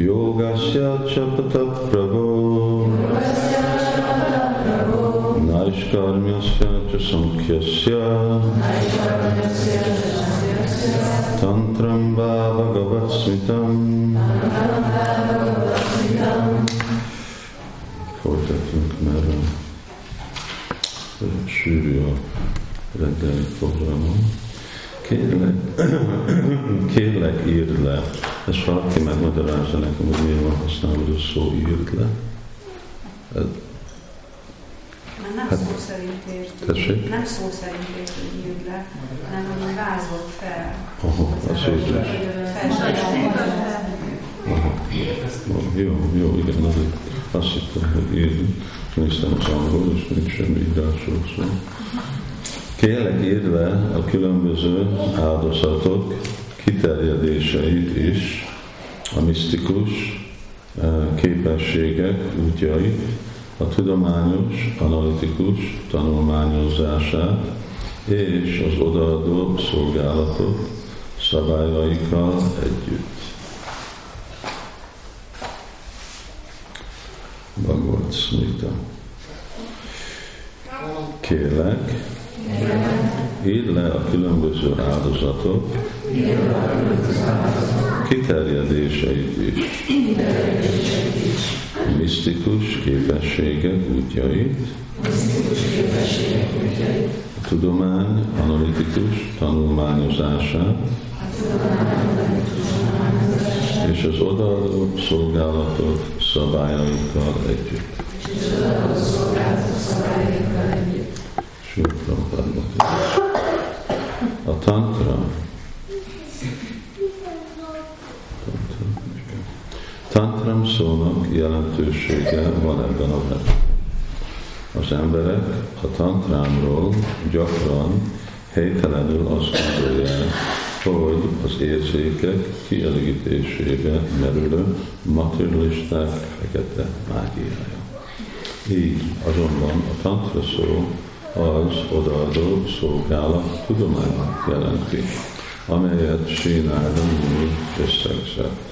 Yogasya Chapata Prabhu Naishkarmyasya Sankhya Tantram Bhagavad Smitam. Fortetin Khmera Sürüyor Redden programı. Kérlek, kérlek írd le. Ezt valaki megmagyarázza nekem, hogy miért van használva a szó írd le. Nem hát, szó szerint értünk. Tessék? Nem szó szerint értünk írd le, hanem hogy vázolt fel. Aha, az Jézus. Jó, jó, igen, azért azt hittem, hogy írd. Néztem az angol, és nincs semmi írásról szó. Kérlek írve a különböző áldozatok kiterjedéseit is, a misztikus eh, képességek útjait, a tudományos, analitikus tanulmányozását és az odaadó szolgálatok szabályaikkal együtt. Bhagavad Smita. Kérlek, írd le a különböző áldozatok kiterjedéseit is, misztikus képességek útjait, a tudomány analitikus tanulmányozását, és az odaadó szolgálatok szabályaikkal együtt. A tantra Tantram szónak jelentősége van ebben a versben. Az emberek a tantrámról gyakran helytelenül azt gondolják, hogy az érzékek kielégítésébe merülő materialisták fekete mágiája. Így azonban a tantra szó az odaadó szolgálat tudománynak jelenti, amelyet Sínárda Muni összegzett.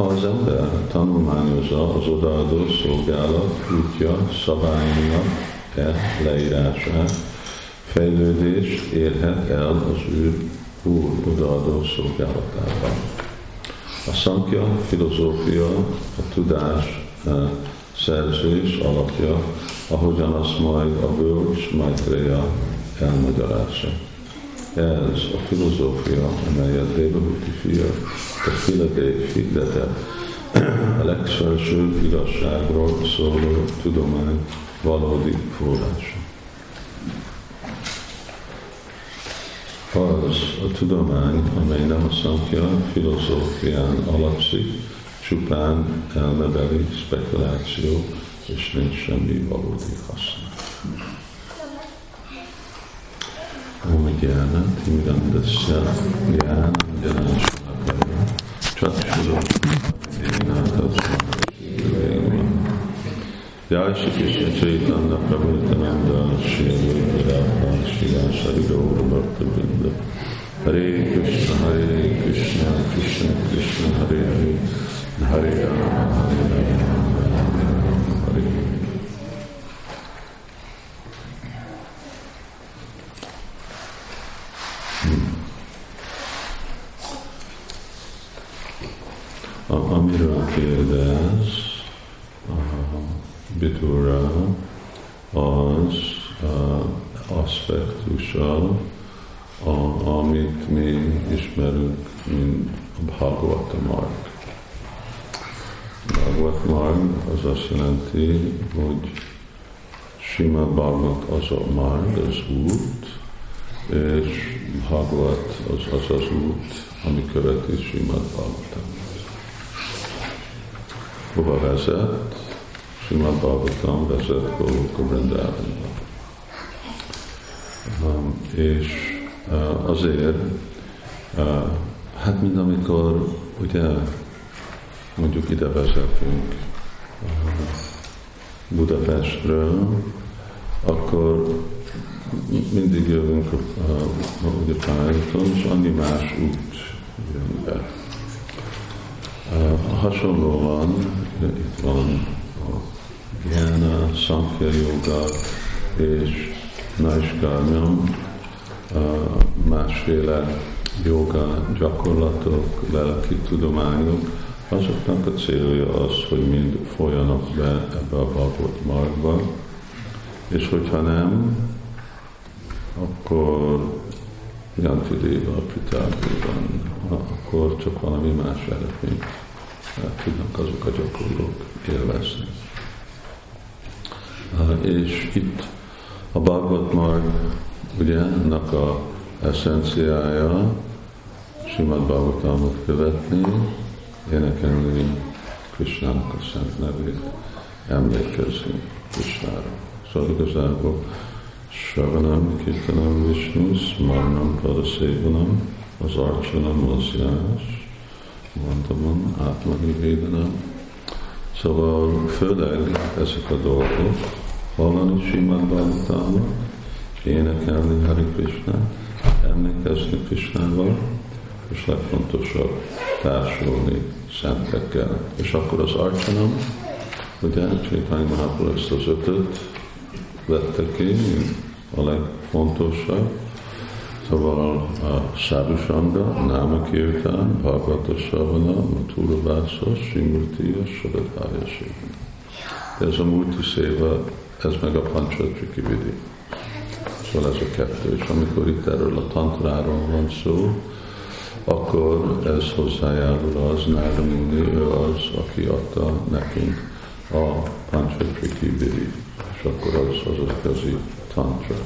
Ha az ember tanulmányozza az odaadó szolgálat útja szabályainak e leírását, fejlődést érhet el az ő Úr odaadó szolgálatában. A szankja filozófia, a tudás a szerzés alapja, ahogyan azt majd a bölcs Maitreya elmagyarázza. Ez a filozófia, amelyet Devahuti fia, a Filadé hirdetett, a legfelsőbb igazságról szóló tudomány valódi forrása. Az a tudomány, amely nem a szankja filozófián alapszik, csupán elmebeli spekuláció, és nincs semmi valódi haszna. Om Gyana, Timidandasya, Gyana, Gyana, Shanakaya, Chatshuro, Jai Shri Krishna Chaitanya Prabhu Nityananda Shri Advaita Shri Ashari Gaura Bhakta Vrinda Hare Krishna Hare Krishna Krishna Krishna Hare Hare Hare Hare jelenti, hogy Sima Bhagavat az a Marg, az út, és Bhagavat az az, az út, ami követi Simad Bhagavatam. Hova vezet? Simad Bhagavatam vezet Goloka Vrindavanba. Um, és uh, azért, uh, hát mint amikor ugye mondjuk ide vezetünk Budapestről, akkor mindig jövünk a, a pályaúton, és annyi más út jön be. hasonlóan itt van a Gyana, Sankhya Yoga és Naiskarnyam, másféle joga gyakorlatok, lelki tudományok, azoknak a célja az, hogy mind folyanak be ebbe a Bhagavad Markba, és hogyha nem, akkor Janti Déva, Pitárban, akkor csak valami más eredményt tudnak azok a gyakorlók élvezni. És itt a Bhagavad Marg, ugye, ennek a eszenciája, Simad Bhagavatamot követni, énekelni Krishnának a szent nevét, emlékezni Krishnára. Szóval igazából Savanam, Kirtanam, Vishnu, Smarnam, Padaszévanam, az Arcsanam, az jás, Vandamam, Átmani Védanam. Szóval főleg ezek a dolgok, hallani Simán Bhagavatamot, énekelni Hari Krishna, emlékezni Krishnával, és legfontosabb társulni szentekkel. És akkor az arcsanam, ugye Csaitanya Mahaprabhu ezt az ötöt vette ki, a legfontosabb, Szóval a Sadhusanga, Náma Kirtán, Bhagavata Savana, Matura Vászos, Simurtiya, Saradhája Ez a Murti Széva, ez meg a Panchatriki Vidi. Szóval ez a kettő. És amikor itt erről a tantráról van szó, akkor ez hozzájárul az, Náramuni, ő az, aki adta nekünk a Panchatriki Vidi, és akkor az az az igazi tantra.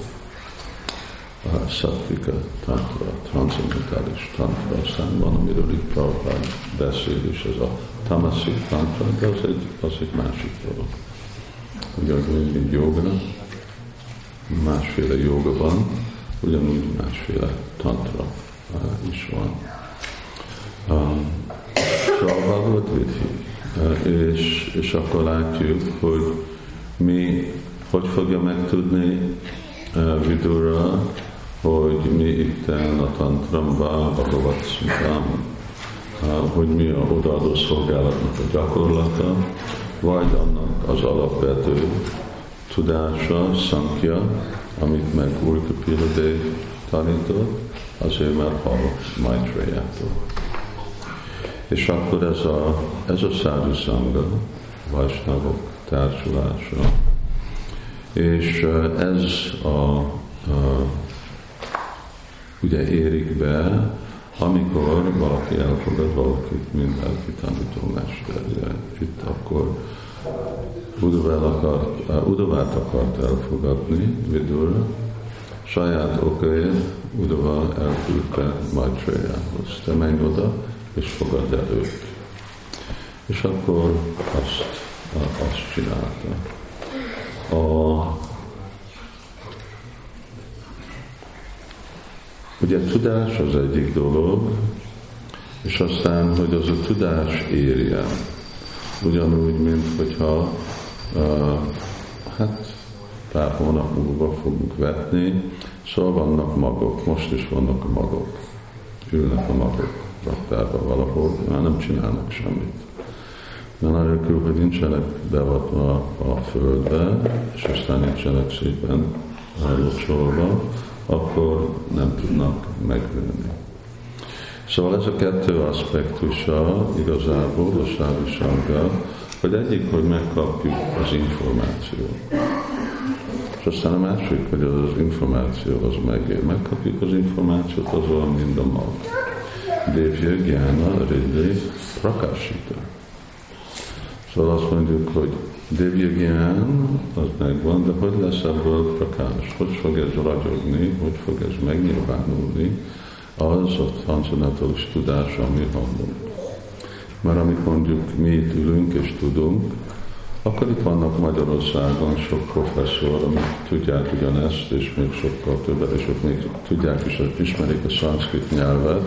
A szattvika tantra, transzendentális tantra, aztán van, amiről itt Prabhupád beszél, és ez a tamaszik tantra, de az egy, az egy másik dolog. Ugyanúgy, mint joga, másféle joga van, ugyanúgy másféle tantra is van. Um, szóval volt uh, és, és akkor látjuk, hogy mi hogy fogja megtudni uh, Vidura, hogy mi itt a tantramba, Bhagavat Smitam, uh, hogy mi a odaadó szolgálatnak a gyakorlata, vagy annak az alapvető tudása, szankja, amit meg Úr Kapila tanított, azért már hall Maitreya-tól. És akkor ez a, ez a szádu szanga, Vajsnavok társulása, és ez a, a ugye érik be, amikor valaki elfogad valakit, mint lelki tanítómesterre. Itt akkor Udovát akart, Udovát akart elfogadni Vidura, saját okáért Udova elküldte Maitreyahoz. Te menj oda, és fogad el őt. És akkor azt, azt csinálta. A, ugye tudás az egyik dolog, és aztán, hogy az a tudás érjen. Ugyanúgy, mint hogyha pár hónap múlva fogunk vetni, szóval vannak magok, most is vannak a magok. Ülnek a magok raktárba valahol, már nem csinálnak semmit. Mert anélkül, hogy nincsenek bevatva a földbe, és aztán nincsenek szépen locsolva, akkor nem tudnak megnőni. Szóval ez a kettő aspektusa igazából a sávisága, hogy egyik, hogy megkapjuk az információt. És aztán a másik, hogy az, az információ az megér. Megkapjuk az információt, az olyan, mint a mag. Devya Gyana Ridley Prakashita. Szóval azt mondjuk, hogy Devya Gyán, az megvan, de hogy lesz ebből prakás? Hogy fog ez ragyogni? Hogy fog ez megnyilvánulni? Az a transzendentális tudás, ami hallunk. Mert amit mondjuk mi itt ülünk és tudunk, akkor itt vannak Magyarországon sok professzor, amik tudják ugyanezt, és még sokkal többet, és ők még tudják is, ismerik a szanszkrit nyelvet,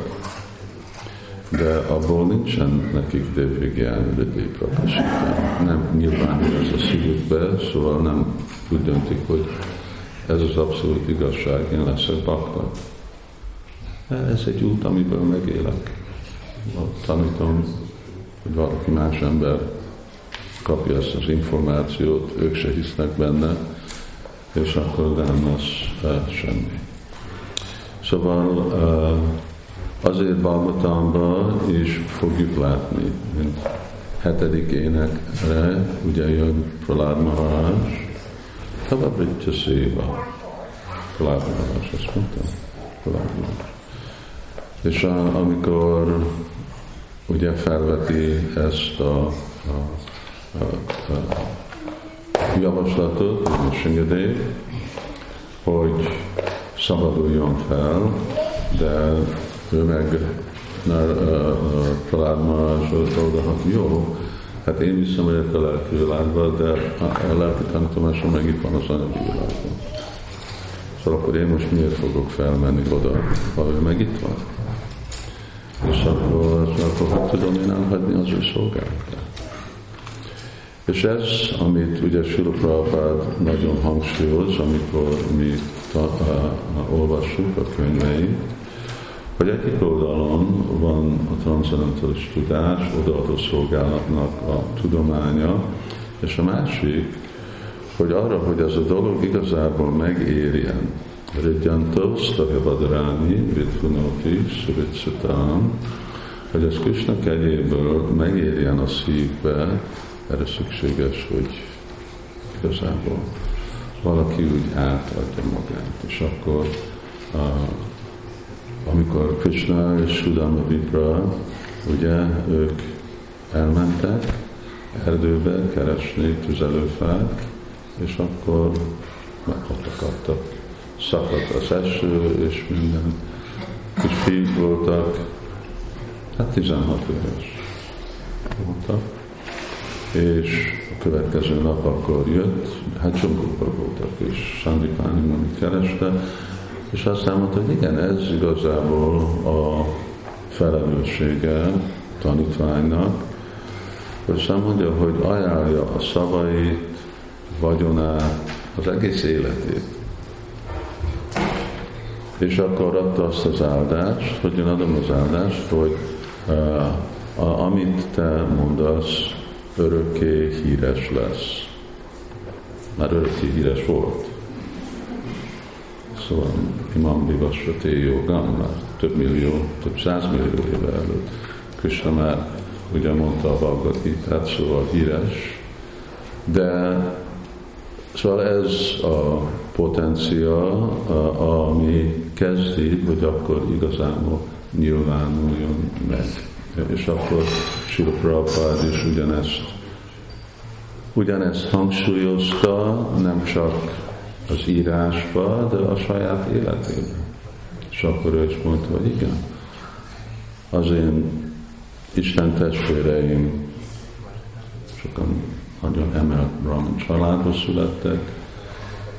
de abból nincsen nekik devigyán, prakasítani. Nem nyilvánul ez a szívükbe, szóval nem úgy döntik, hogy ez az abszolút igazság, én leszek bakta. Ez egy út, amiből megélek. Tanítom hogy valaki más ember kapja ezt az információt, ők se hisznek benne, és akkor nem lesz semmi. Szóval azért Balmatamban is fogjuk látni, mint hetedik énekre, ugye jön Pralád Maharaj, Tavabritya Széva. Pralád Maharaj, ezt mondtam? Pralád. És a, amikor ugye felveti ezt a, a javaslatot, Singadé, hogy szabaduljon fel, de ő meg családban oda, hogy jó, hát én visszamegyek a lelki világba, de a lelki tanítomásom meg itt van az anyagi világban. Szóval akkor én most miért fogok felmenni oda, ha ő meg itt van? És akkor, akkor hogy tudom én elhagyni az ő szolgálatát? És ez, amit ugye Sula Prabhupád nagyon hangsúlyoz, amikor mi ta, a, a, olvassuk a könyveit, hogy egyik oldalon van a transzendentális tudás, odaadó szolgálatnak a tudománya, és a másik, hogy arra, hogy ez a dolog igazából megérjen, Ridyantos, Tahyavadaráni, Vidhunoti, Suvitsutám, hogy ez Krishna kegyéből megérjen a szívbe, erre szükséges, hogy igazából valaki úgy átadja magát, és akkor amikor Krishna és Sudama Vipra, ugye ők elmentek erdőbe keresni tüzelőfát, és akkor meghatakadtak. Szakadt az eső, és minden kis fiúk voltak, hát 16 éves voltak, és a következő nap akkor jött, hát csomókban voltak, és Sandipáni amit kereste, és aztán mondta, hogy igen, ez igazából a felelőssége tanítványnak, aztán mondja, hogy ajánlja a szavait, vagyonát, az egész életét. És akkor adta azt az áldást, hogy én adom az áldást, hogy uh, amit te mondasz, örökké híres lesz. Már örökké híres volt. Szóval Imam Vivasvati Yoga már több millió, több százmillió éve előtt. Krishna már ugye mondta a Bhagavad gita szóval híres, de szóval ez a potencia, ami kezdi, hogy akkor igazából nyilvánuljon meg. És akkor Sila Prabhupád is ugyanezt, ugyanezt hangsúlyozta, nem csak az írásba, de a saját életében. És akkor ő is mondta, hogy igen, az én Isten testvéreim sokan nagyon emelt Brahman családba születtek,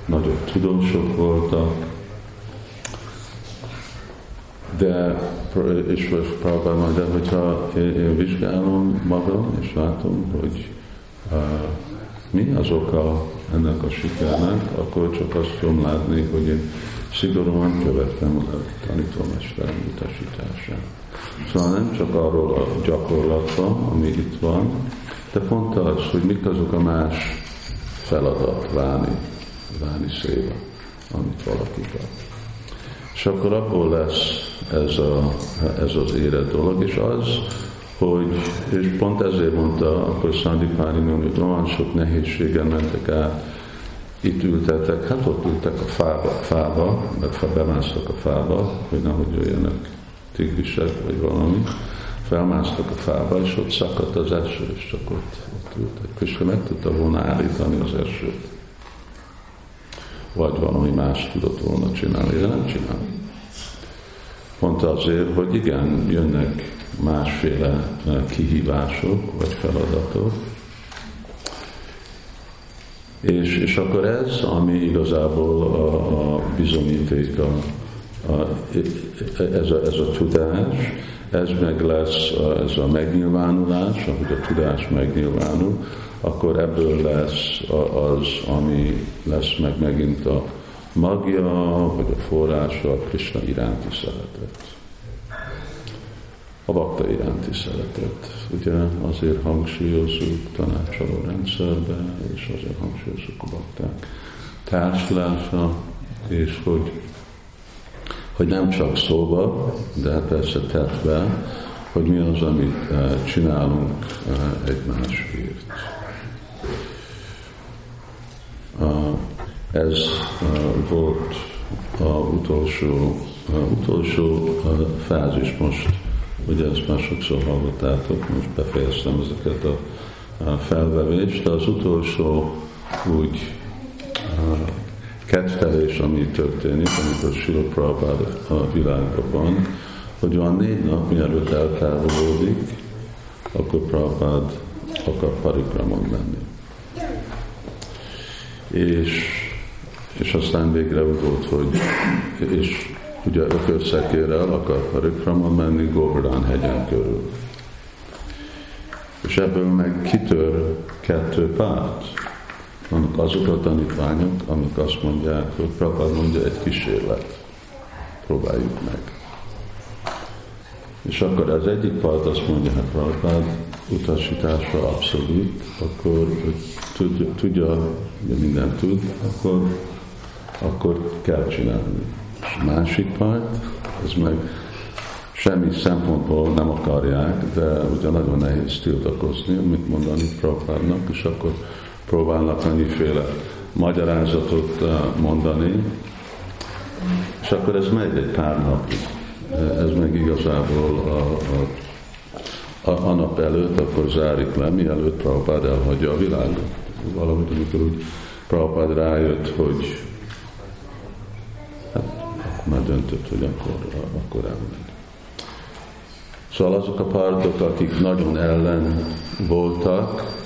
nagyon tudósok voltak, de, és Prabhupád mondja, hogyha én, vizsgálom magam, és látom, hogy uh, mi az oka ennek a sikernek, akkor csak azt tudom látni, hogy én szigorúan követtem a tanítómester utasítását. Szóval nem csak arról a gyakorlatban, ami itt van, de pont az, hogy mik azok a más feladat, váni, váni széva, amit valaki kap. És akkor abból lesz ez, a, ez az élet dolog, és az, hogy, és pont ezért mondta akkor Pári hogy olyan sok nehézséggel mentek át, itt ültetek, hát ott ültek a fába, fába mert bemásztak a fába, hogy nehogy jöjjenek tigrisek, vagy valami, felmásztak a fába, és ott szakadt az eső, és csak ott, ott ültek. És meg tudta volna állítani az esőt. Vagy valami más tudott volna csinálni, de nem csinál. Pont azért, hogy igen, jönnek másféle eh, kihívások vagy feladatok. És, és akkor ez, ami igazából a, a bizonyíték, a, ez, a, ez a tudás, ez meg lesz, ez a megnyilvánulás, ahogy a tudás megnyilvánul, akkor ebből lesz az, ami lesz meg megint a magja, vagy a forrása a Krishna iránti szeretet. a bakta iránti szeretet. Ugye azért hangsúlyozzuk tanácsoló rendszerbe, és azért hangsúlyozzuk a bakták társulása, és hogy, hogy nem csak szóba, de persze tettve, hogy mi az, amit eh, csinálunk eh, egymásért. Ez volt a utolsó, a utolsó fázis most, ugye ezt már sokszor hallottátok, most befejeztem ezeket a felvevést, de az utolsó úgy kettelés, ami történik, amikor Sila Prabhupád a világban van, hogy van négy nap, mielőtt eltávolodik, akkor Prabhupád akar parikramon menni. És, és aztán végre volt, hogy és ugye ökörszekérrel akar parikramon menni Govardhan hegyen körül. És ebből meg kitör kettő párt. Vannak azok a tanítványok, amik azt mondják, hogy Prabhupád mondja egy kísérlet. Próbáljuk meg. És akkor az egyik part azt mondja, hát Prabhupád utasításra abszolút, akkor tudja, tudja minden tud, akkor, akkor kell csinálni. És a másik part, ez meg semmi szempontból nem akarják, de ugye nagyon nehéz tiltakozni, mit mondani Prabhupádnak, és akkor próbálnak annyiféle magyarázatot uh, mondani, és akkor ez megy egy pár napig. Ez meg igazából a, a a, a nap előtt, akkor zárik le, mielőtt Prabhupád elhagyja a világot. Valahogy amikor úgy Prabhupád rájött, hogy már döntött, hogy akkor, akkor elmegy. Szóval azok a pártok, akik nagyon ellen voltak,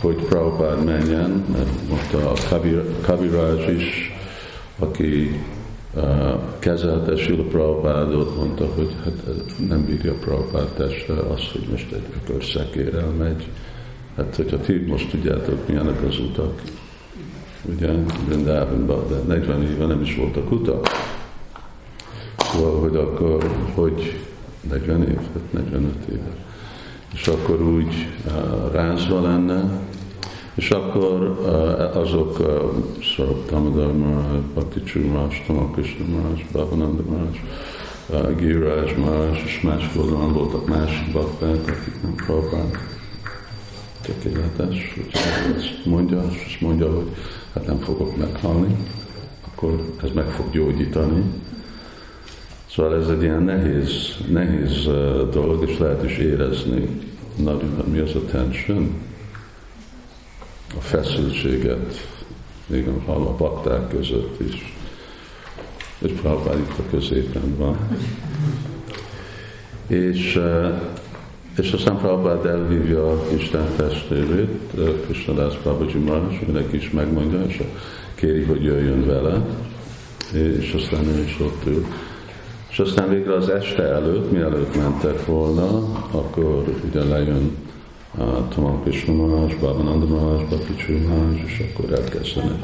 hogy Prabhupád menjen, mert mondta a Kaviraj is, aki kezelte Sila Prabhupádot, mondta, hogy hát nem bírja Prabhupád testre az, hogy most egy ökörszekérrel megy. Hát, hogyha ti most tudjátok, milyenek az utak, ugye, Vrindávonban, de 40 éve nem is voltak utak. Szóval, hogy akkor, hogy 40 év, 45 éve. És akkor úgy rázva lenne, és akkor uh, azok uh, Sarab Maharaj, Bhakti Chumraj, Tama Krishna Maharaj, Bhavananda uh, Giraj Maharaj, és más oldalon voltak másik bakták, akik nem Prabhupák. Tökéletes, hogyha ezt mondja, és mondja, hogy hát nem fogok meghalni, akkor ez meg fog gyógyítani. Szóval ez egy ilyen nehéz, nehéz dolog, és lehet is érezni nagyon, mi az a tension, a feszültséget, még a, a bakták között is. És Prabhupád itt a középen van. És, és aztán Prabhupád elhívja Isten testvérét, Krishnadász Babaji Maharaj, őnek is megmondja, és kéri, hogy jöjjön vele, és aztán ő is ott ül. És aztán végre az este előtt, mielőtt mentek volna, akkor ugye lejön Maharaj, Bhavananda Maharaj, Bhakicsú Maharaj, és akkor elkezdenek.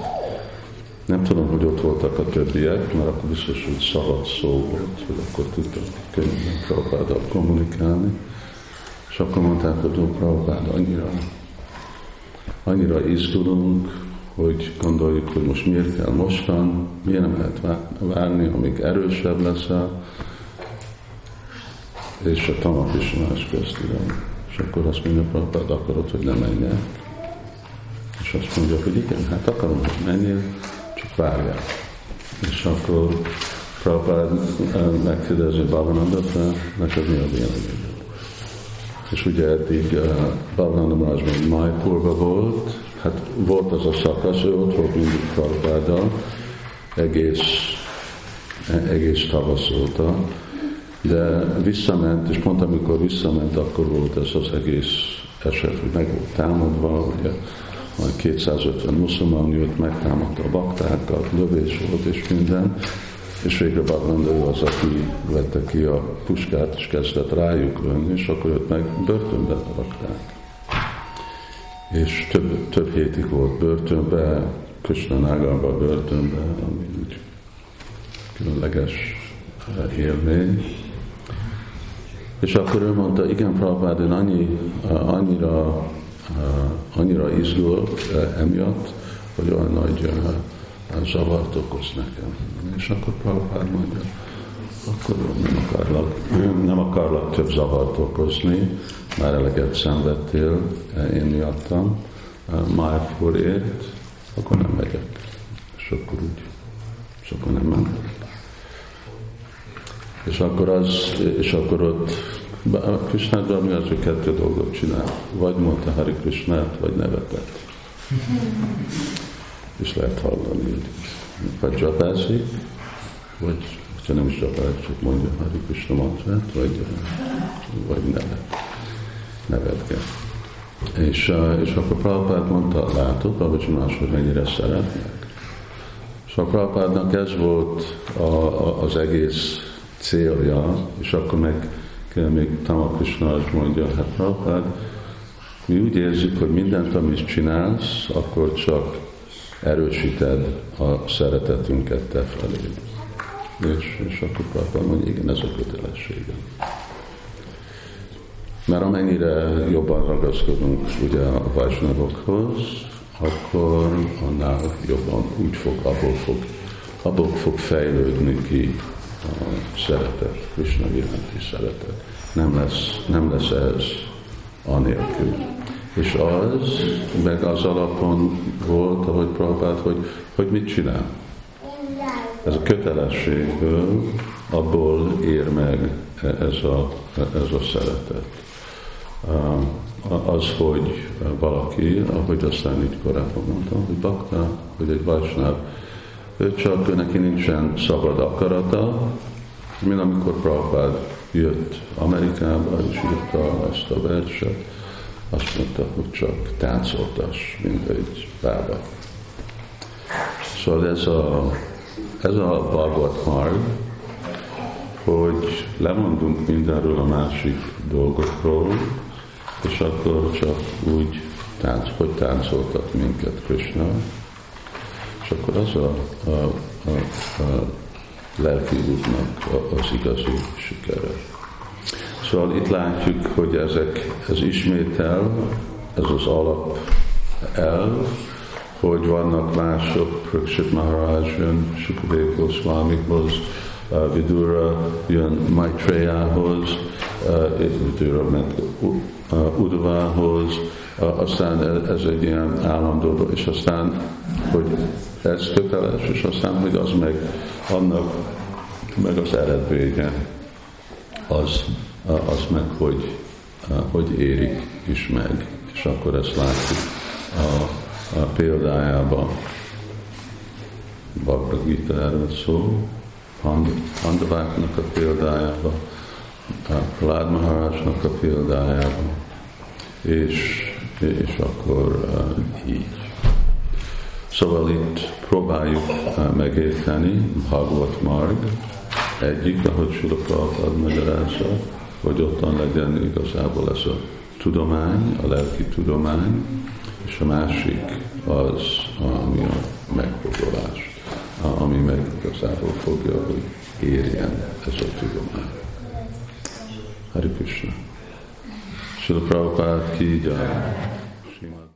Nem tudom, hogy ott voltak a többiek, mert akkor biztos, hogy szabad szó volt, hogy akkor tudtak könnyen Prabhupáddal kommunikálni. És akkor mondták, hogy Prabhupád annyira, annyira izgulunk, hogy gondoljuk, hogy most miért kell mostan, miért nem lehet várni, amíg erősebb leszel, és a tamak is más köztében akkor azt mondja, Prabhupád, akarod, hogy nem menjek? És azt mondja, hogy igen, hát akarom, hogy menjél, csak várjál. És akkor Prabhupád eh, megkérdezi Bhavananda, neked mi a véleményed? És ugye eddig uh, Bhavananda az még Maipurba volt, hát volt az a szakasz, ő ott volt mindig Prabhupáddal, egész, egész tavasz óta, de visszament, és pont amikor visszament, akkor volt ez az egész eset, hogy meg volt támadva, ugye majd 250 muszlimán jött, megtámadta a baktákat, lövés volt és minden, és végre Bhagavanda ő az, aki vette ki a puskát, és kezdett rájuk lőni, és akkor őt meg börtönbe rakták. És több, több hétig volt börtönbe, Krishna Nagarba börtönbe, ami úgy különleges élmény. És akkor ő mondta, igen, Prabhupád, én annyi, annyira, annyira izgult emiatt, hogy olyan nagy zavart okoz nekem. És akkor Prabhupád mondja, akkor nem akarlak, nem akarlak több zavart okozni, már eleget szenvedtél én miattam, már ért, akkor nem megyek. És akkor úgy, és akkor nem mentem. És akkor az, és akkor ott Krishnádban mi az, hogy kettő dolgot csinál. Vagy mondta Hari Krishnát, vagy nevetett. És lehet hallani, hogy vagy csapászik, vagy ha nem is csapászik, csak mondja Hari Krishna mantrát, vagy, vagy nevet. Nevetget. És, és akkor Prabhupád mondta, látod, Prabhupád máshogy mennyire szeretnek. A Prabhupádnak ez volt a, a, az egész célja, és akkor meg még Tamakrishna az mondja, hát Prabhupád, mi úgy érzük, hogy mindent, amit csinálsz, akkor csak erősíted a szeretetünket te felé. És, és akkor Prabhupád mondja, igen, ez a kötelességem. Mert amennyire jobban ragaszkodunk ugye a vajsnagokhoz, akkor annál jobban úgy fog, abból fog, abból fog fejlődni ki a szeretet, Krishna iránti szeretet. Nem lesz, nem lesz ez anélkül. És az, meg az alapon volt, ahogy Prabhupád, hogy, hogy mit csinál. Ez a kötelességből abból ér meg ez a, ez a szeretet. Az, hogy valaki, ahogy aztán így korábban mondtam, hogy bakta, hogy egy vajsnáv, ő csak neki nincsen szabad akarata, mint amikor Prabhupád jött Amerikába, és írta azt a verset, azt mondta, hogy csak táncoltas, mint egy bába. Szóval ez a, ez a Bhagavad Marg, hogy lemondunk mindenről a másik dolgokról, és akkor csak úgy tánc, hogy táncoltat minket Krishna, és akkor az a, a, a, a lelki útnak az igazi sikere. Szóval itt látjuk, hogy ezek, ez ismétel, ez az alap elv, hogy vannak mások, Prakshit Maharaj jön Sukadev Goswamihoz, uh, Vidura jön Maitreyahoz, uh, Vidura ment Udvához, aztán ez egy ilyen állandó, és aztán, hogy ez köteles, és aztán, hogy az meg annak meg az eredménye, az, az meg, hogy, hogy érik is meg. És akkor ezt látjuk a, a példájában. Bhagavad Gita erről szó, Pandaváknak a példájában, Pralád Maharajnak a példájában, és, és akkor uh, így. Szóval itt próbáljuk uh, megérteni Bhagavad Marg, egyik, ahogy Sula Prabhupád magyarázza, hogy ottan legyen igazából ez a tudomány, a lelki tudomány, és a másik az, ami a megfogolás, ami meg igazából fogja, hogy érjen ez a tudomány. Hari Krishna. Sula Prabhupád ki jai.